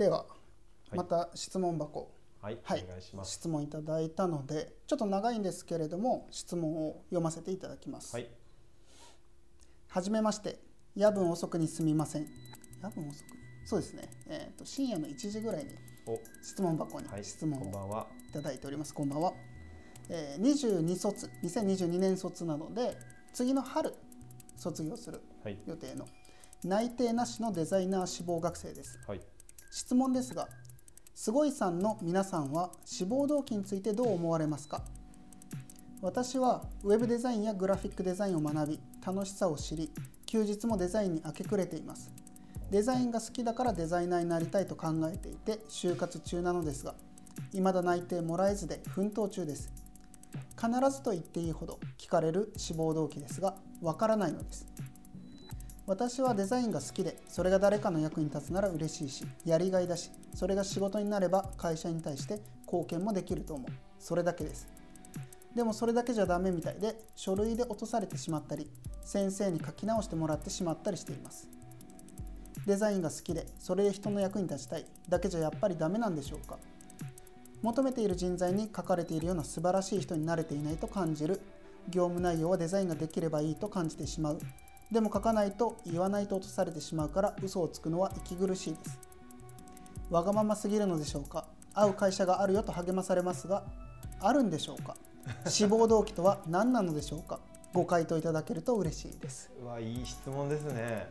では、い。また質問箱、はい、はい。お願いします。質問いただいたのでちょっと長いんですけれども質問を読ませていただきます。はい、はじめまして。夜分遅くにすみません。夜分遅く？そうですね、えー、と深夜の1時ぐらいにお、質問箱にはい、質問をこんばんは。いただいております。こんばんは、えー、22卒。2022年卒なので次の春卒業するはい、予定の内定なしのデザイナー志望学生です。はい、質問ですがすごいさんの皆さんは志望動機についてどう思われますか？私はウェブデザインやグラフィックデザインを学び楽しさを知り休日もデザインに明け暮れています。デザインが好きだからデザイナーになりたいと考えていて就活中なのですが未だ内定もらえずで奮闘中です。必ずと言っていいほど聞かれる志望動機ですがわからないのです。私はデザインが好きでそれが誰かの役に立つなら嬉しいしやりがいだしそれが仕事になれば会社に対して貢献もできると思う。それだけです。でもそれだけじゃダメみたいで書類で落とされてしまったり先生に書き直してもらってしまったりしています。デザインが好きでそれで人の役に立ちたい。だけじゃやっぱりダメなんでしょうか。求めている人材に書かれているような素晴らしい人に慣れていないと感じる。業務内容はデザインができればいいと感じてしまう。でも書かないと言わないと落とされてしまうから嘘をつくのは息苦しいですわがまますぎるのでしょうか？会う会社があるよと励まされますがあるんでしょうか？志望動機とは何なのでしょうか？ご回答いただけると嬉しいですうわ、いい質問ですね。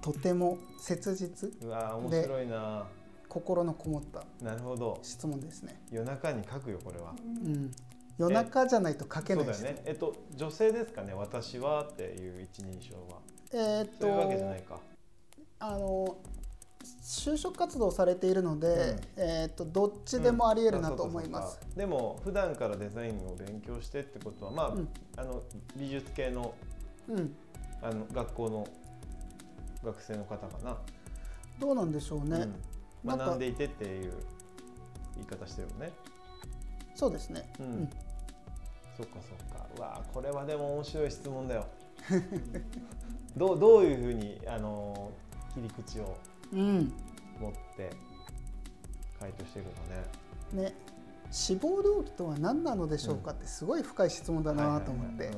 とても切実うわ、面白いな。心のこもったなるほど。質問ですね、夜中に書くよ、これは。うん、夜中じゃないと書けない質問そうだよね。えっと、女性ですかね、私はっていう一人称は。えーっそういうわけじゃとないか。あの就職活動されているので、えーっとどっちでもありえるなと思います。うかそうかでも普段からデザインを勉強してってことはまあ,、うん。あの美術系のうん。あの学校の学生の方かな、どうなんでしょうね、学んでいてっていう言い方してるよね。そうですね、うん。うんそっかそっか。うわこれはでも面白い質問だよ。どうどういうふうにあの切り口をうん。持って回答していくのね。ね。志望動機とは何なのでしょうかってすごい深い質問だなと思って。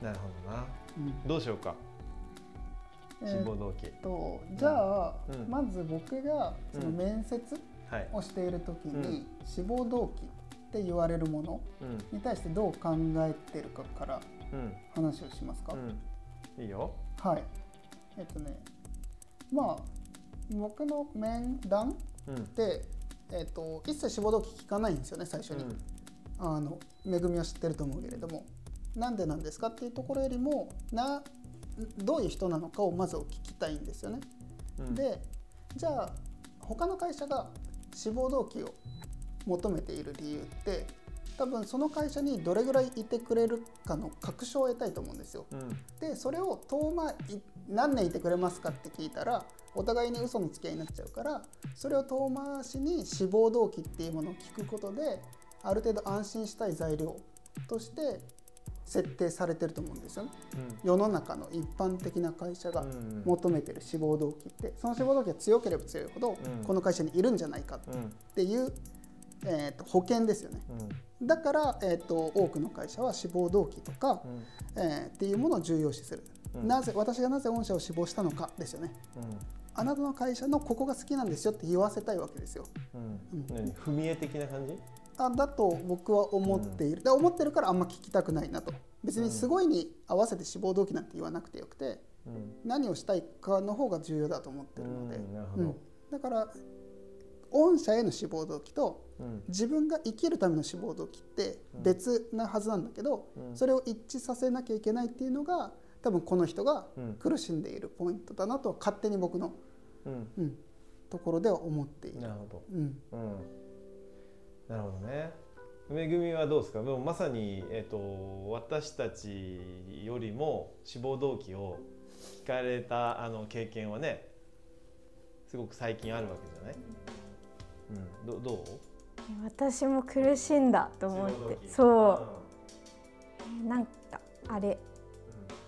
なるほどな。うん。どうしようか？え志望動機。とじゃあ、うん。まず僕がそのうん。面接はい。をしている時に、うん。志望動機って言われるものうん。に対してどう考えてるかからうん。話をしますか、うん、いいよ。はい。えっとねまあ僕の面談うん。で、えっと一切志望動機聞かないんですよね最初に、あの恵みは知ってると思うけれども。なんでなんですかっていうところよりもなどういう人なのかをまずお聞きたいんですよね。うん、でじゃあ他の会社が志望動機を求めている理由って多分その会社にどれぐらいいてくれるかの確証を得たいと思うんですよ。うん、でそれを遠回い何年いてくれますかって聞いたらお互いに嘘の付き合いになっちゃうからそれを遠回しに志望動機っていうものを聞くことである程度安心したい材料として設定されてると思うんですよね。世の中の一般的な会社がうん、求めてる志望動機って。その志望動機が強ければ強いほどうん。この会社にいるんじゃないかっうん、ていう、えー、と保険ですよね。うん、だから、えー、と多くの会社は志望動機とか、うん、えーっていうものを重要視する、うん。なぜ私がなぜ御社を志望したのかですよね。あなたの会社のここが好きなんですよって言わせたいわけですよ。何、踏み絵的な感じ？あだと僕は思っている、で思ってるからあんま聞きたくないなと。別にすごいに合わせて志望動機なんて言わなくてよくてうん、何をしたいかの方が重要だと思ってるので。だから御社への志望動機とうん、自分が生きるための志望動機って別なはずなんだけど、うんそれを一致させなきゃいけないっていうのが多分この人がうん、苦しんでいるポイントだなと勝手に僕の、うん、うん、ところでは思っている。なるほど。うん、うん、なるほどね。めぐみはどうですか？でもまさにえっ、と私たちよりも志望動機を聞かれたあの経験はね、すごく最近あるわけじゃない？うん、どどう？私も苦しんだと思って。そう。なんかあれ、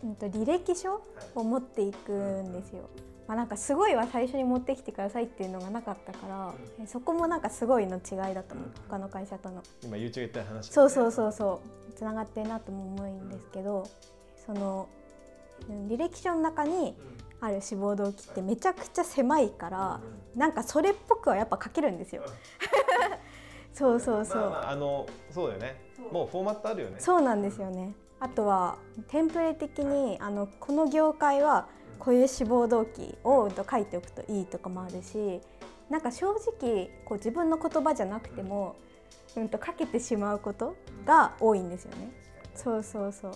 うん、と履歴書を持っていくんですよ。まあ、なんかすごいは最初に持ってきてくださいっていうのがなかったから、えそこもなんかすごいの違いだと思う、他の会社との。今 YouTube 言った話、そうそうそうそう。つながってるなとも思うんですけどそのうん履歴書の中にある志望動機ってめちゃくちゃ狭いからなんかそれっぽくはやっぱ書けるんですよ。そうそうそう、まあまああのそうだよね。もうフォーマットあるよね。そうなんですよね。あとはテンプレ的にあのこの業界はこういう志望動機をと書いておくといいとかもあるしなんか正直こう自分の言葉じゃなくても、うん、とかけてしまうことが多いんですよね。そうそうそう。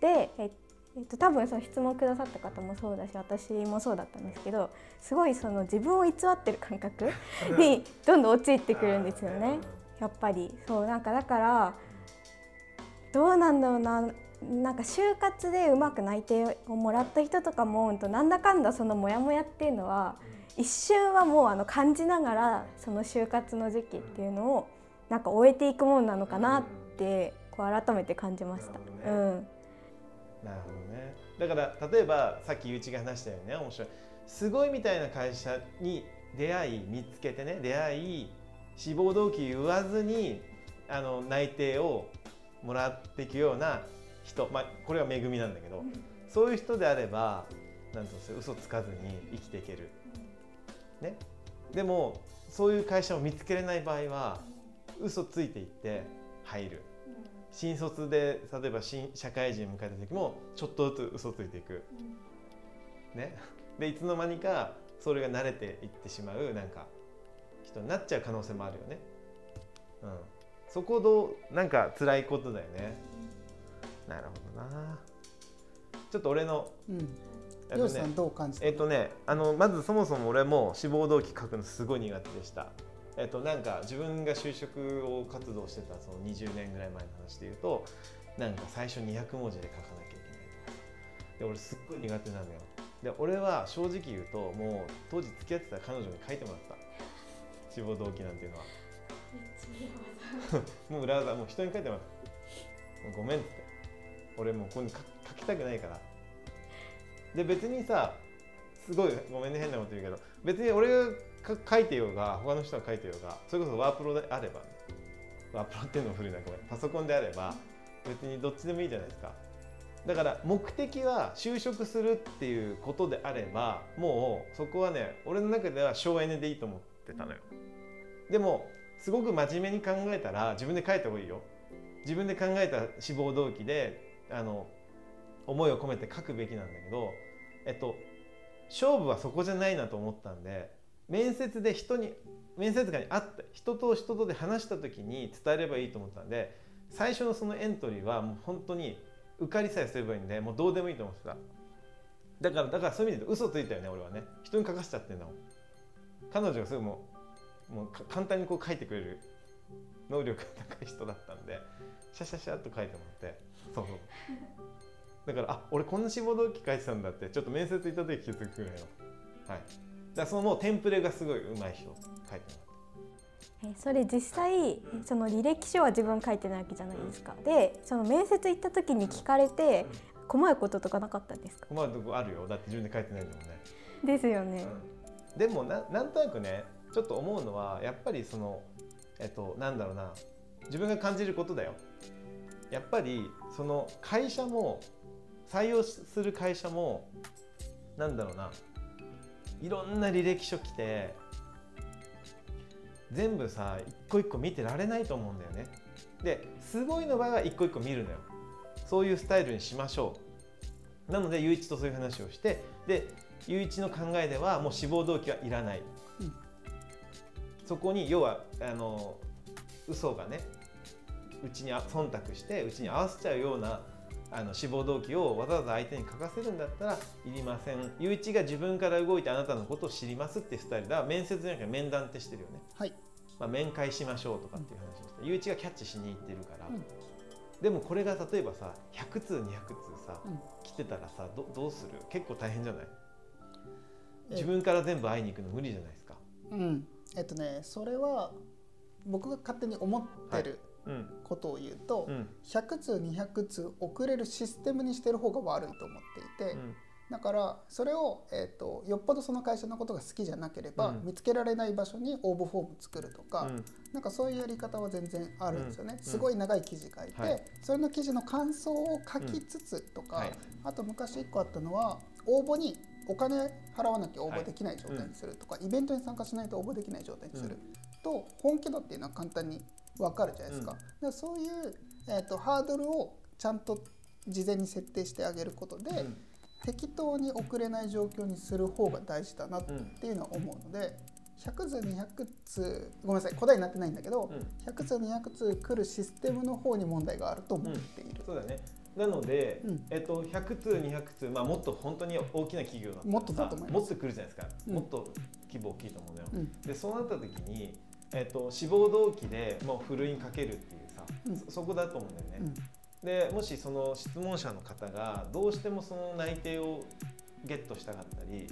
でええっと、多分その質問くださった方もそうだし私もそうだったんですけどすごいその自分を偽ってる感覚にどんどん陥ってくるんですよね。やっぱり。そうなんかだからどうなんだろうな。なんか就活でうまく内定をもらった人とかもうんとなんだかんだそのモヤモヤっていうのは一瞬はもうあの感じながらその就活の時期っていうのをなんか終えていくものなのかなってこう改めて感じました。うん。なるほど。ねだから例えばさっきゆうちが話したようにね面白い。すごいみたいな会社に出会い見つけてね出会い志望動機言わずにあの内定をもらっていくような人。まあこれは恵みなんだけど、そういう人であればなんと嘘つかずに生きていける、ね、でもそういう会社を見つけれない場合は嘘ついていって入る新卒で例えば新社会人を迎えた時もちょっとずつ嘘ついていく、ね、でいつの間にかそれが慣れていってしまうなんか人になっちゃう可能性もあるよね、うん、そこどうなんか辛いことだよね。なるほどな。ちょっと俺のうん。えっとねりょうさんどう感じた？えっとねあのまずそもそも俺も志望動機書くのすごい苦手でしたえっとなんか自分が就職を活動してたその20年ぐらい前の話で言うとなんか最初200文字で書かなきゃいけないとかで俺すっごい苦手なのよ。で俺は正直言うともう当時付き合ってた彼女に書いてもらった。志望動機なんていうのは。もう裏技もう人に書いてもらった。ごめんって。俺もうここに書書きたくないから。で別にさすごいごめんね変なこと言うけど。別に俺がか書いてようが他の人が書いてようがそれこそワープロであればねワープロっていうのも古いなごめん。パソコンであれば別にどっちでもいいじゃないですか。だから目的は就職するっていうことであればもうそこはね俺の中では省エネでいいと思ってたのよ。でもすごく真面目に考えたら自分で書いた方がいいよ。自分で考えた志望動機であの思いを込めて書くべきなんだけどえっと勝負はそこじゃないなと思ったんで面接で人に面接官に会って人と人とで話した時に伝えればいいと思ったんで最初のそのエントリーはもう本当に受かりさえすればいいんでもうどうでもいいと思ってた。だからだからそういう意味で嘘ついたよね俺はね。人に書かせちゃってんだもん彼女がすぐもうもう簡単にこう書いてくれる。能力が高い人だったんでシャシャシャっと書いてもらって。そうそう。だからあ俺こんな志望動機書いてたんだってちょっと面接行った時気づくぐらいのはい。だそのもうテンプレがすごい上手い人書いてもえそれ実際その履歴書は自分書いてないわけじゃないですか。でその面接行った時に聞かれて困ることとかなかったんですか？困るとこあるよ。だって自分で書いてないんだもんね。ですよね。でもななんとなくねちょっと思うのはやっぱりそのえっとなんだろうな。自分が感じることだよ。やっぱりその会社も採用する会社もなんだろうないろんな履歴書来て全部さ一個一個見てられないと思うんだよね。ですごいの場合は一個一個見るのよ。そういうスタイルにしましょう。なのでゆういちとそういう話をしてでゆういちの考えではもう志望動機はいらない、うん。そこに要はあの嘘がねうちにあ忖度してうちに合わせちゃうようなあの志望動機をわざわざ相手に書かせるんだったらいりません。ゆういちが自分から動いてあなたのことを知りますってスタイルだ。面接じゃなくて面談ってしてるよね、はい。まあ、面会しましょうとかっていう話をして、ゆういちがキャッチしに行ってるから、うん。でもこれが例えばさ100通200通さ、うん。来てたらさどどうする？結構大変じゃない？え。自分から全部会いに行くの無理じゃないですか？うん。えっとねそれは僕が勝手に思ってるうんことを言うと、うん。100通200通送れるシステムにしてる方が悪いと思っていて、だからそれを、えー、とよっぽどその会社のことが好きじゃなければ、うん。見つけられない場所に応募フォーム作るとか、うん。なんかそういうやり方は全然あるんですよね、うん。すごい長い記事書いて、はい。それの記事の感想を書きつつとか、はい。あと昔1個あったのは応募にお金払わなきゃ応募できない状態にするとか、イベントに参加しないと応募できない状態にする、と本気度っていうのは簡単に分かるじゃないですか,、うん。だからそういう、えー、とハードルをちゃんと事前に設定してあげることで、うん。適当に送れない状況にする方が大事だなっうんていうのは思うので100通200通ごめんなさい答えになってないんだけど、うん。100通200通来るシステムの方に問題があると思っている、そうだね。なので、うん。えっと、100通200通、まあ、もっと本当に大きな企業だったらもっと来るじゃないですか、うんもっと規模大きいと思うのよ、うんでそうなった時に、えっと、志望動機でもうふるいにかけるっていうさ、うん。そそこだと思うんだよね、うん。でもしその質問者の方がどうしてもその内定をゲットしたかったり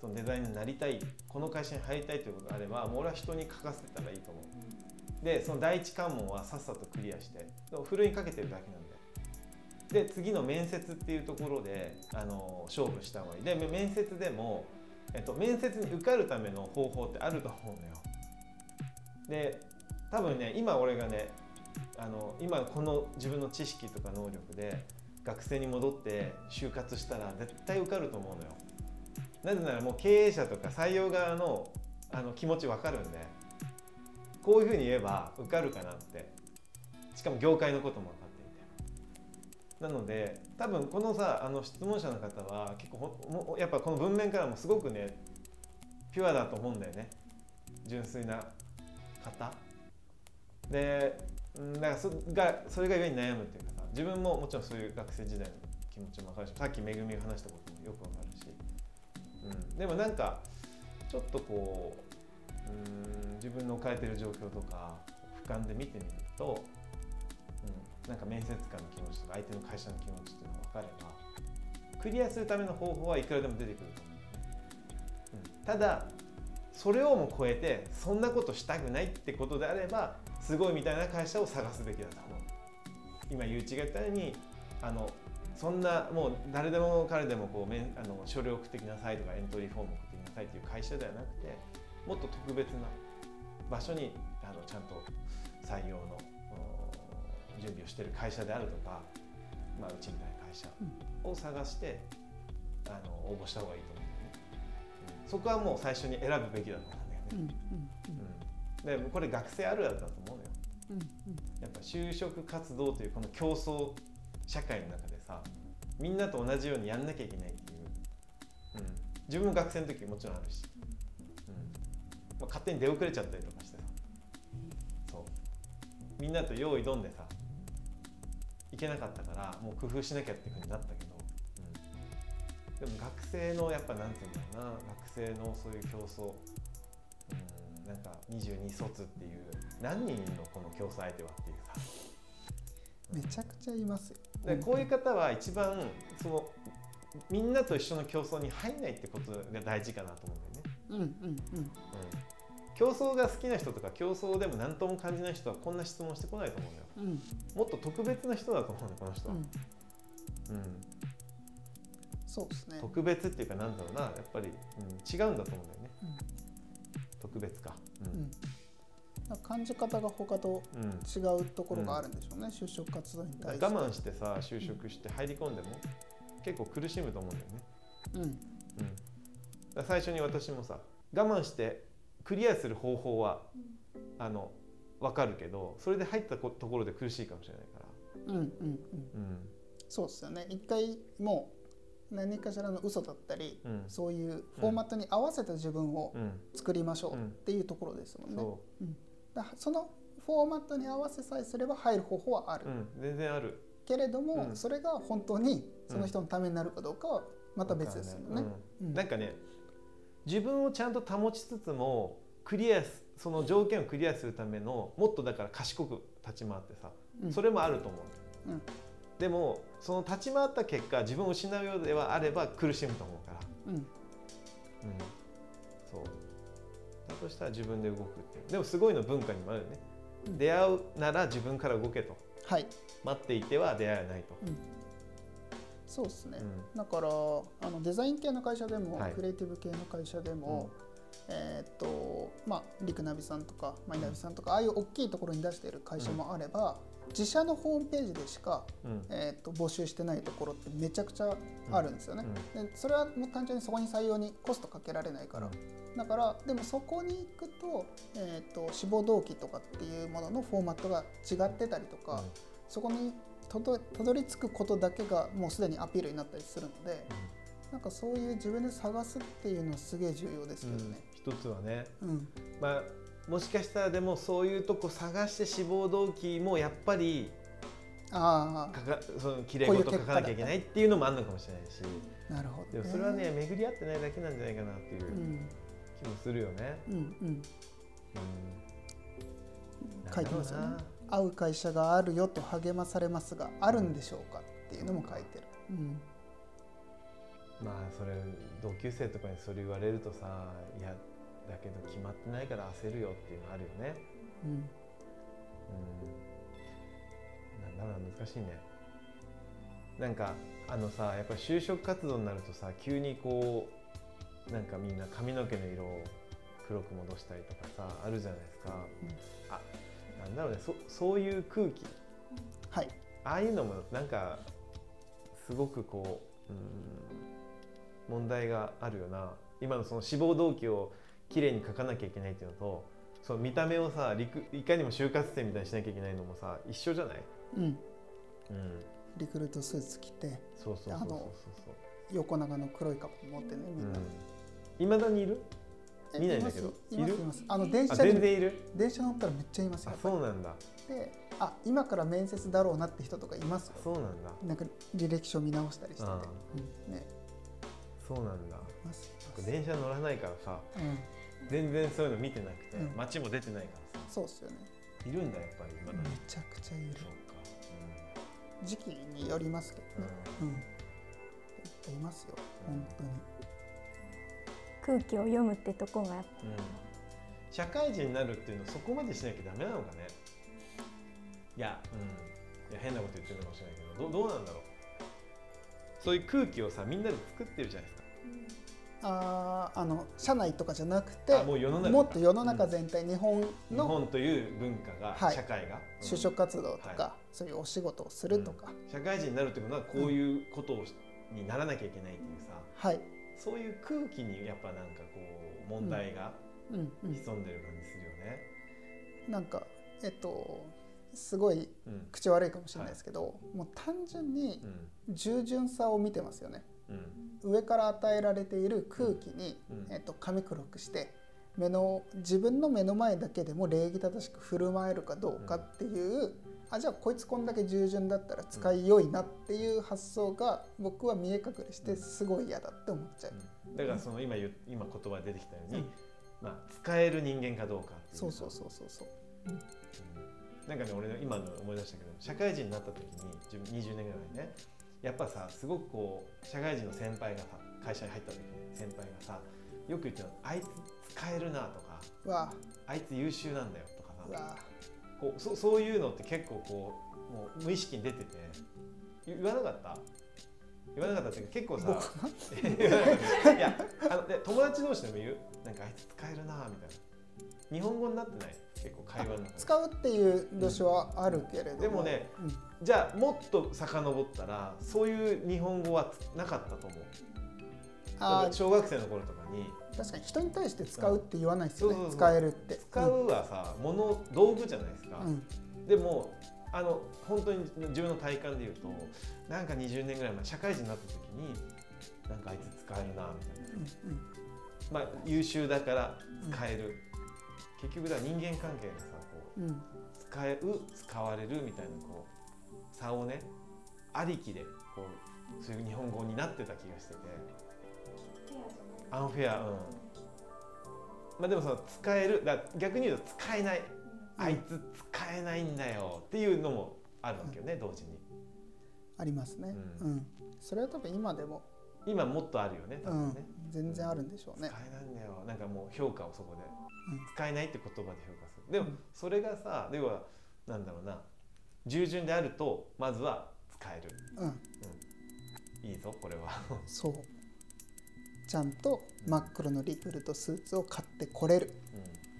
そのデザインになりたいこの会社に入りたいということがあればもう俺は人に書かせたらいいと思う。でその第一関門はさっさとクリアしてふるいにかけてるだけなんでで次の面接っていうところであの勝負した方がいい。でめ面接でも、えっと、面接に受かるための方法ってあると思うのよで多分ね今俺がねあの今この自分の知識とか能力で学生に戻って就活したら絶対受かると思うのよ。なぜならもう経営者とか採用側のあの気持ち分かるんでこういうふうに言えば受かるかなって。しかも業界のことも分かっていて。なので多分このさあの質問者の方は結構やっぱこの文面からもすごくねピュアだと思うんだよね。純粋な方。でうんだからそがそれがゆえに悩むっていうかさ自分ももちろんそういう学生時代の気持ちも分かるしさっきめぐみが話したこともよく分かるし、うん、でもなんかちょっとこううん自分の置かれてる状況とか俯瞰で見てみると、うん、なんか面接官の気持ちとか相手の会社の気持ちっていうのが分かればクリアするための方法はいくらでも出てくると思う、うん、ただそれをも超えてそんなことしたくないってことであればすごいみたいな会社を探すべきだと思う。今ゆうちが言ったようにあのそんなもう誰でも彼でもこうめんあの書類送ってきなさいとかエントリーフォーム送ってきなさいっていう会社ではなくてもっと特別な場所にあのちゃんと採用の準備をしている会社であるとか、まあ、うちみたいな会社を探してあの応募した方がいいと思う、そこはもう最初に選ぶべきだと思うんだよね、うんうんうん、でこれ学生あるあるだと思うのよ。うんうん。やっぱ就職活動というこの競争社会の中でさみんなと同じようにやんなきゃいけないっていう、うん、自分も学生の時もちろんあるし、うん。まあ、勝手に出遅れちゃったりとかしてさ。そう。みんなと用意どんでさいけなかったからもう工夫しなきゃっていうふうになったけど、うん、でも学生のやっぱなんていうんだろうな学生のそういう競争。うんなんか22卒っていう何人いるのこの競争相手はっていうさ。めちゃくちゃいますよ。でこういう方は一番そのみんなと一緒の競争に入んないってことが大事かなと思うんだよね、うんうんうん。うん、競争が好きな人とか競争でも何とも感じない人はこんな質問してこないと思うのよ。うん。もっと特別な人だと思うのこの人は、うん。うんそうですね。特別っていうかなんだろうなやっぱり、うん、違うんだと思うんだよね。うん。特別か。うん。感じ方が他と違うところがあるんでしょうね、就職活動に対して。我慢してさ就職して入り込んでも結構苦しむと思うんだよね。うん。うん、最初に私もさ我慢してクリアする方法は、あの分かるけどそれで入ったこところで苦しいかもしれないから、うんうんうん。うん。そうですよね。一回もう何かしらの嘘だったり、うん。そういうフォーマットに合わせた自分をうん、作りましょううん。っていうところですもんね、そだからそのフォーマットに合わせさえすれば入る方法はある、う、うん、全然ある。けれども、うん。それが本当にその人のためになるかどうかはまた別ですよね。うん。うん。なんかね自分をちゃんと保ちつつもクリアすその条件をクリアするためのもっとだから賢く立ち回ってさ、うん。それもあると思う、うんでもその立ち回った結果自分を失うようではあれば苦しむと思うから。うん。うん、そう。だとしたら自分で動くっていう。でもすごいの文化にもあるよね、うん。出会うなら自分から動けと。はい、待っていては出会えないと、うん。そうですね、うん。だからあのデザイン系の会社でも、はい。クリエイティブ系の会社でも、えーっとまあリクナビさんとかマイナビさんとか、ああいう大きいところに出している会社もあれば、自社のホームページでしか、うん。えーっと募集してないところってめちゃくちゃあるんですよね。うん。でそれはもう単純にそこに採用にコストかけられないから、だからでもそこに行くと,、えー、と志望動機とかっていうもののフォーマットが違ってたりとか、そこにたどり着くことだけがもうすでにアピールになったりするので、なんかそういう自分で探すっていうのはすげえ重要ですうんけどね。一つはね。うん。まあもしかしたらでもそういうとこ探して志望動機もやっぱりあ書かその綺麗事書かなきゃいけないっていうのもあるのかもしれないし。あなるほど、でもそれはね巡り合ってないだけなんじゃないかなっていううん。気もするよね。うんうん。うん。書いてますよね。会う会社があるよと励まされますがあるんでしょうかっていうのも書いてる。うん。まあそれ同級生とかにそれ言われるとさいやだけど決まってないから焦るよっていうのあるよね。うんうんなんだろうな難しいね。なんかあのさやっぱり就職活動になるとさ急にこうなんかみんな髪の毛の色を黒く戻したりとかさあるじゃないですか。あなんだろうねそそういう空気はいああいうのもなんかすごくこううん問題があるよな今のその志望動機をきれいに書かなきゃいけないっていうのとその見た目をさいかにも就活生みたいにしなきゃいけないのもさ一緒じゃない、うん、うん、リクルートスーツ着てそうそうそうそう横長の黒いカップ持ってねみんな。いま、未だにいる？え見ないんだけど。います。いる？います。あの電あ車に全然いる？電車乗ったらめっちゃいますよ。あそうなんだ。であ今から面接だろうなって人とかいますよ。そうなんだ。なんか履歴書見直したりしてて、あうん、ねそうなんだ。電車乗らないからさうん。全然そういうの見てなくて、うん。街も出てないからさ。そうっすよね。いるんだやっぱり今めちゃくちゃいる。そう。か、時期によりますけどね。うん、いっぱいいますよ。本当に。空気を読むってとこがやっぱうん。社会人になるっていうのはそこまでしなきゃダメなのかね。いや,、うん、いや変なこと言ってるかもしれないけどどどうなんだろう。そういう空気をさみんなで作ってるじゃないですかあーあの社内とかじゃなくてあもっと世の中全体、日本日の本という文化が、はい。社会が、うん就職活動とか、はそういうお仕事をするとか、社会人になるってことはこういうことをしにならなきゃいけないっていうさはい、そういう空気にやっぱなんかこう問題がうん。うん、潜んでる感じするよね。なんかえっとすごいうん。口悪いかもしれないですけど、もう単純にうん。従順さを見てますよね。うん上から与えられている空気に、うん。えっと、紙黒くして目の自分の目の前だけでも礼儀正しく振る舞えるかどうかっていう、あじゃあこいつこんだけ従順だったら使いよいなっていう発想が僕は見え隠れしてすごい嫌だって思っちゃう、うん。だからその今言う今言葉で出てきたように、うん。まあ、使える人間かどうかっていう。そうそうそうそうそう。うん。なんかね俺今の思い出したけど社会人になった時に自分20年ぐらいねやっぱさすごくこう社会人の先輩がさ会社に入った時に先輩がさよく言ってたのあいつ使えるなとかあ。いつ優秀なんだよとかさこうそそういうのって結構こうもう無意識に出てて言わなかった？言わなかったっていうか結構さ いやあので友達同士でも言う？なんかあいつ使えるなみたいな日本語になってない？結構会話の使うっていう年はあるけれども、でもねうんじゃあもっと遡ったらそういう日本語はつなかったと思う。あー。小学生の頃とかに。確かに人に対して使うって言わないですよね。そうそうそう。使えるって。使うはさ、物道具じゃないですか、うん。でもあの本当に自分の体感で言うとなんか20年ぐらい前社会人になった時になんかあいつ使えるなみたいな。うんうん。まあ優秀だから使える、結局だ人間関係がさこううん。使える使われるみたいなこう差をねありきでこうそういう日本語になってた気がしてて。アンフェアうん。まあでもその使えるだ逆に言うと使えない。あいつ使えないんだよ。っていうのもあるわけよね、同時に。ありますね、ううん。それは多分今でも、今もっとあるよね多うん。分ね、、全然あるんでしょうね。使えないんだよ。なんかもう評価をそこで、うん。使えないって言葉で評価する。でもうんそれがさ要はなんだろうな。従順であるとまずは使える。うん。いいぞこれは。そう。ちゃんと真っ黒のリクルートスーツを買ってこれる、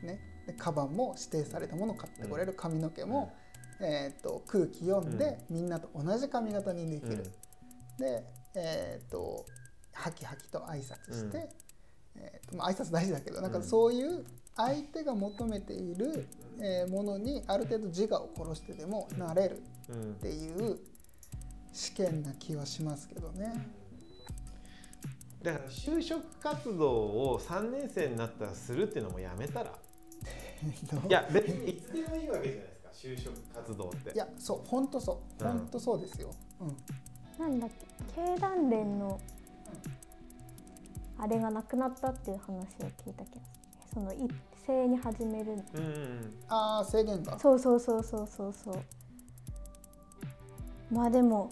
ね、でカバンも指定されたものを買ってこれる、髪の毛も、えー、と空気読んで、みんなと同じ髪型にできる、で、えー、とハキハキと挨拶して、うん。えーとまあ挨拶大事だけどなんかそういう相手が求めている、えーものにある程度自我を殺してでもなれるっていう試験な気はしますけどね。だから就職活動を3年生になったらするっていうのもやめたら。いや別にいつでもいいわけじゃないですか。就職活動って。いやそう本当そう。うん。本当そうですよ。うん。なんだっけ経団連のあれがなくなったっていう話を聞いた気がする。その一斉に始めるうんうんああ制限が。そうそうそうそうそうそう。まあでも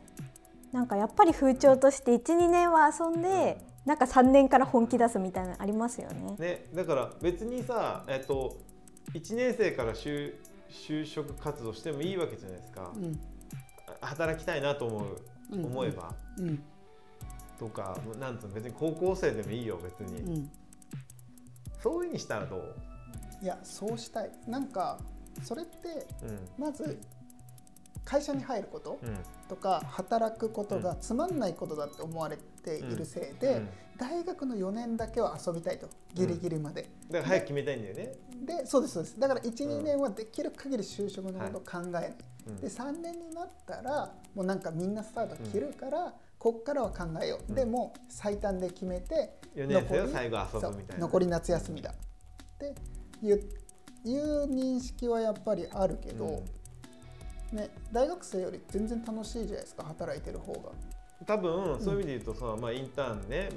なんかやっぱり風潮として12年は遊んで、なんか3年から本気出すみたいなのありますよね。ねだから別にさえっと1年生から就就職活動してもいいわけじゃないですか、うん。働きたいなと思う、うん。思えば。うんとかなんつうの別に高校生でもいいよ別に、うん。そういうふうにしたらどう、いやそうしたい。なんかそれってうん。まず会社に入ることうん。とか働くことがつまんないことだって思われているせいで、うん。大学の4年だけは遊びたいと。ギリギリまで、だから早く決めたいんだよね。でそうですそうです。だから12、うん年はできる限り就職のことを考えない、うん。で3年になったらもうなんかみんなスタート切るから、こっからは考えよう、うん。でも最短で決めて4年生は残り最後遊ぶみたいな。残り夏休みだっていう認識はやっぱりあるけど、ね、大学生より全然楽しいじゃないですか働いてる方が。多分そういう意味で言うとさ、まあ、インターンね、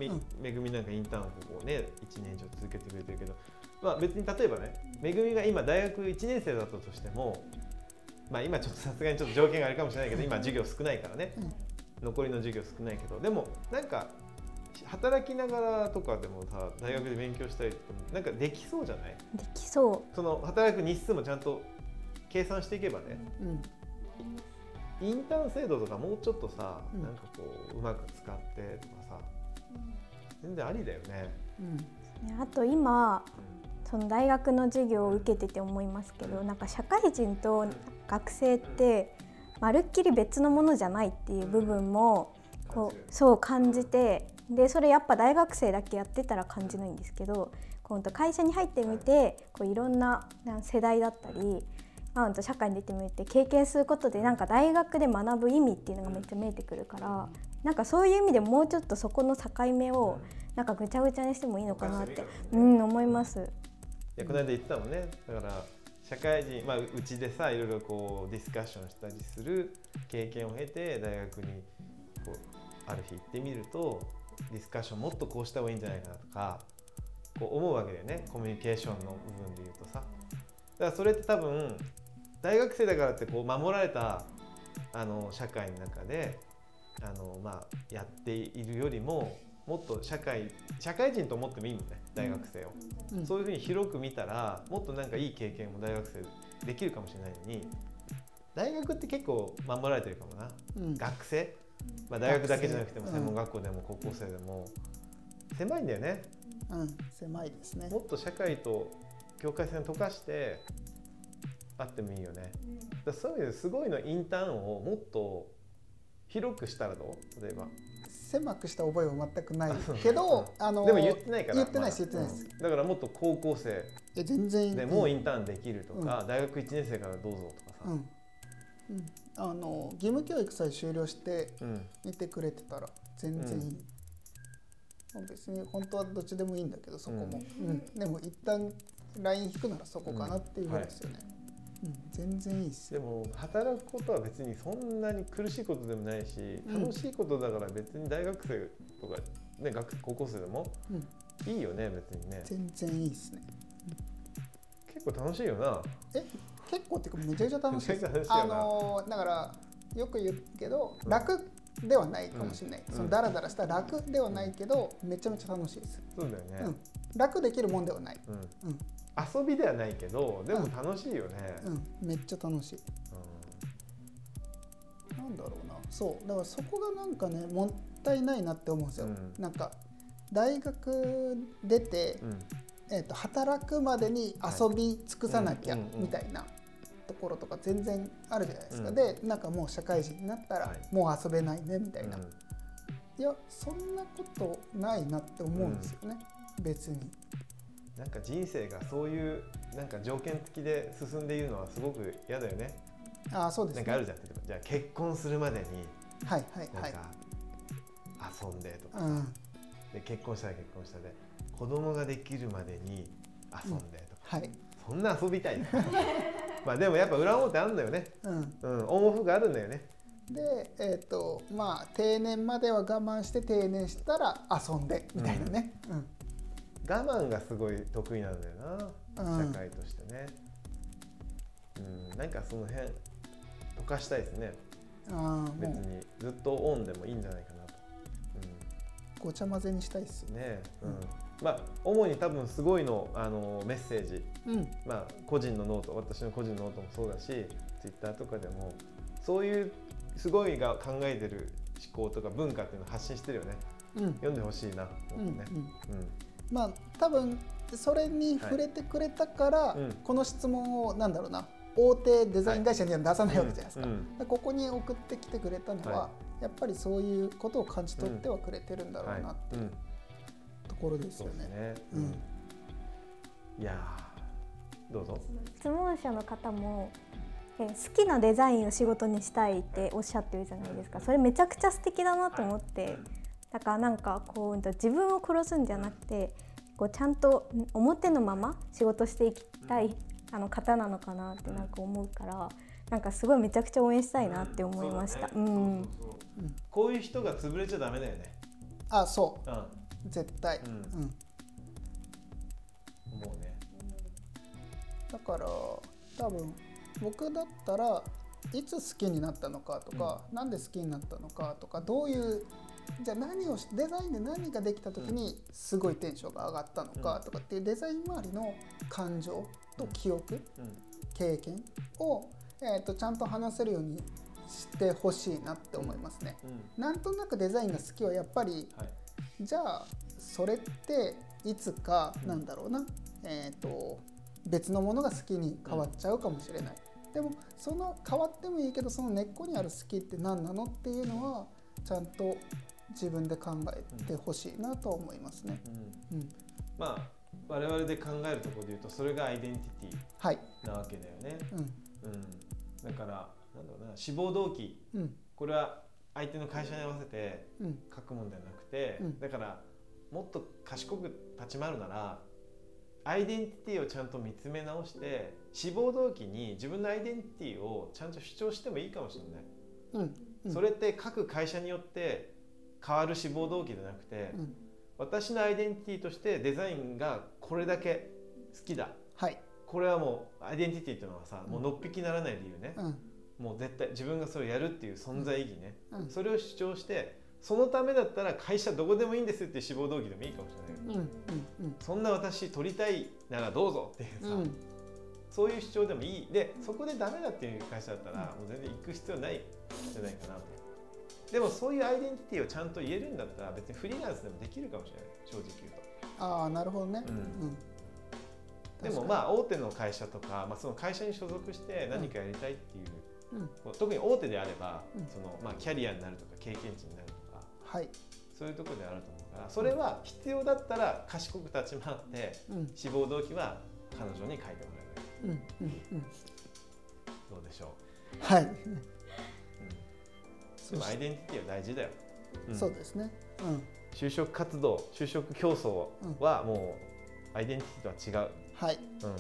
めぐみなんかインターンをここね1年以上続けてくれてるけど、まあ、別に例えばねめぐみが今大学1年生だったとしても、まあ、今ちょっとさすがにちょっと条件があるかもしれないけど今授業少ないからね。うん残りの授業少ないけどでもなんか働きながらとかでもさ大学で勉強したりとかもなんかできそうじゃない？できそその働く日数もちゃんと計算していけばね。うん。インターン制度とかもうちょっとさ、うんなんかこううまく使ってとかさ。全然ありだよね。うん。あと今その大学の授業を受けてて思いますけどなんか社会人と学生ってまるっきり別のものじゃないっていう部分もこうそう感じてでそれやっぱ大学生だけやってたら感じないんですけどこうほんと会社に入ってみてこういろんなな世代だったり、社会に出てみて経験することでなんか大学で学ぶ意味っていうのがめっちゃ見えてくるからなんかそういう意味でもうちょっとそこの境目をなんかぐちゃぐちゃにしてもいいのかなって、うん、思います。いやこの間言ってたもんね。だから社会人まあうちでさいろいろこうディスカッションしたりする経験を経て大学にこうある日行ってみるとディスカッションもっとこうした方がいいんじゃないかなとかこう思うわけだよねコミュニケーションの部分で言うとさ。だからそれって多分大学生だからってこう守られたあの社会の中であの、まあ、やっているよりももっと社会社会人と思ってもいいのね大学生を。うん。そういうふうに広く見たらもっとなんかいい経験も大学生できるかもしれないのに大学って結構守られてるかもな。うん。学生、まあ、大学だけじゃなくても専門学校でも高校生でも狭いんだよね。うん、狭いですね。も。っと社会と境界線を溶かしてあってもいいよね。だそういう意味ですごいのインターンをもっと広くしたらどう？例えば狭くした覚えは全くないけど、あのでも言ってないから言ってないです言ってないです。うん。だからもっと高校生。え全然。でもうイうんンターンできるとか、大学1年生からどうぞとかさ、うん、うん、あの義務教育さえ終了してうん。いてくれてたら全然いい、まあ別に本当はどっちでもいいんだけどそこも、うん。でも一旦ライン引くならそこかなっていうぐらいですよね、うん。全然いいっす。よでも働くことは別にそんなに苦しいことでもないしうん。楽しいことだから別に大学生とか、ね、学高校生でもうん。いいよね別にね。全然いいっすね。結構楽しいよな。え結構っていうかめちゃくちゃ楽しいです。めちゃくちゃ楽しいよな。あのだからよく言うけど楽ではないかもしれない、うん。そのダラダラした楽ではないけどめちゃめちゃ楽しいです、そうだよね、うん、楽できるもんではない、うん。うん遊びではないけどでも楽しいよね、うん、めっちゃ楽しい。うん。なんだろうな。そう。だからそこがなんかねもったいないなって思うんですよ、うん。なんか大学出て、うん。えー、と働くまでに遊び尽くさなきゃみたいなところとか全然あるじゃないですか、うん。でなんかもう社会人になったらはい。もう遊べないねみたいな、うん。いやそんなことないなって思うんですよね、別になんか人生がそういうなんか条件付きで進んでいるのはすごく嫌だよね。ああそうですね。なんかあるじゃん。例えばじゃあ結婚するまでにはいはいはい。なんか遊んでとかさ、うん。で結婚したら結婚したで。子供ができるまでに遊んでとか、はい。そんな遊びたい まあでもやっぱ裏表あるんだよね。うん。うん、オンオフがあるんだよね。でえっ、とまあ定年までは我慢して定年したら遊んでみたいなね、うん我慢がすごい得意なんだよな、うん。社会としてね。うん、なんかその辺溶かしたいですね。別にずっとオンでもいいんじゃないかなと。ごちゃ混ぜにしたいですようん、うん、まあ主に多分すごいのあのメッセージ、うん。まあ個人のノート、私の個人のノートもそうだし、ツイッターとかでもそういうすごいが考えてる思考とか文化っていうのを発信してるよね。うん。読んでほしいなとうんうん。思ってね。まあ多分それに触れてくれたから、うん。この質問をなんだろうな大手デザイン会社には出さないわけじゃないですか。うん。でここに送ってきてくれたのは、はやっぱりそういうことを感じ取ってはくれてるんだろうなってはい、うん、ところですよね。いやーどうぞ。質問者の方もえ好きなデザインを仕事にしたいっておっしゃってるじゃないですか。それめちゃくちゃ素敵だなと思ってだからなんかこう自分を殺すんじゃなくてこうちゃんとん表のまま仕事していきたいあの方なのかなってなんか思うからなんかすごいめちゃくちゃ応援したいなって思いました。こういう人が潰れちゃダメだよね。あそう。ん、う絶対、うん。うん。もうね。だから多分僕だったらいつ好きになったのかとか、なんで好きになったのかとかどういうじゃあ何をしデザインで何ができた時にすごいテンションが上がったのかとかっていうデザイン周りの感情と記憶、うん。経験を、えー、とちゃんと話せるようにしてほしいなって思いますね。うん。なんとなくデザインが好きはやっぱりはい。じゃあそれっていつかうん。なんだろうな、えー、と別のものが好きに変わっちゃうかもしれない、でもその変わってもいいけどその根っこにある好きって何なのっていうのはちゃんと自分で考えてほしいなとは思いますね。うん。うん、まあ我々で考えるところで言うとそれがアイデンティテはい、ィなわけだよね。うん。うん。だからなんだろうな志望動機。うん。これは相手の会社に合わせてうん。書くもんではなくて、うん。だからもっと賢く立ち回るならアイデンティティをちゃんと見つめ直して志望動機に自分のアイデンティティをちゃんと主張してもいいかもしれない、うん。うん。それって各会社によって変わる志望動機じゃなくて、うん。私のアイデンティティとしてデザインがこれだけ好きだ。はい、これはもうアイデンティティっていうのはさ、もうのっぴきならない理由ね、うん。もう絶対自分がそれをやるっていう存在意義ね、うん。それを主張してそのためだったら会社どこでもいいんですっていう志望動機でもいいかもしれないよ、うん。うん。そんな私取りたいならどうぞっていうさ、うん。うんそういう主張でもいい。でそこでダメだっていう会社だったら、もう全然行く必要ないんじゃないかなとでもそういうアイデンティティをちゃんと言えるんだったら別にフリーランスでもできるかもしれない。正直言うと。ああなるほどね。うん。うん。でもまあ大手の会社とか、まあ、その会社に所属して何かやりたいっていう、うん。特に大手であれば、うん。そのまあ、キャリアになるとか経験値になるとかはい、そういうところであると思うからそれは必要だったら賢く立ち回ってうん。志望動機は彼女に書いてもらえるうん。うん。うん。どうでしょはい、う、うん、でもアイデンティティは大事だよ、うん。そうですね。うん。就職活動就職競争はもうアイデンティティとは違う、はい。うん。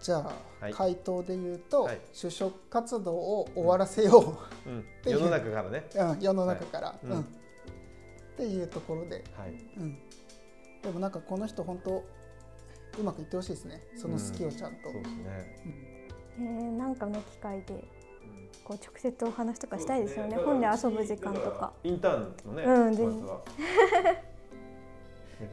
じゃあ、はい。回答で言うと、はい。就職活動を終わらせよう。ん、ていう。世の中からね、う、うん、世の中から、はい。うん。うん。っていうところで、はい、うん、でもなんかこの人本当うまくいってほしいですね。その好きをちゃんと、そうですね、うん。えー、なんかの機会で。うんこう直接お話とかしたいですよね。そう本で遊ぶ時間とか。インターンのね、うんぜひ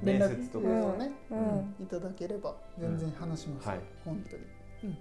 連面接とか、絡をね、うん。いただければ全然話します。よ、はい。本当に、うん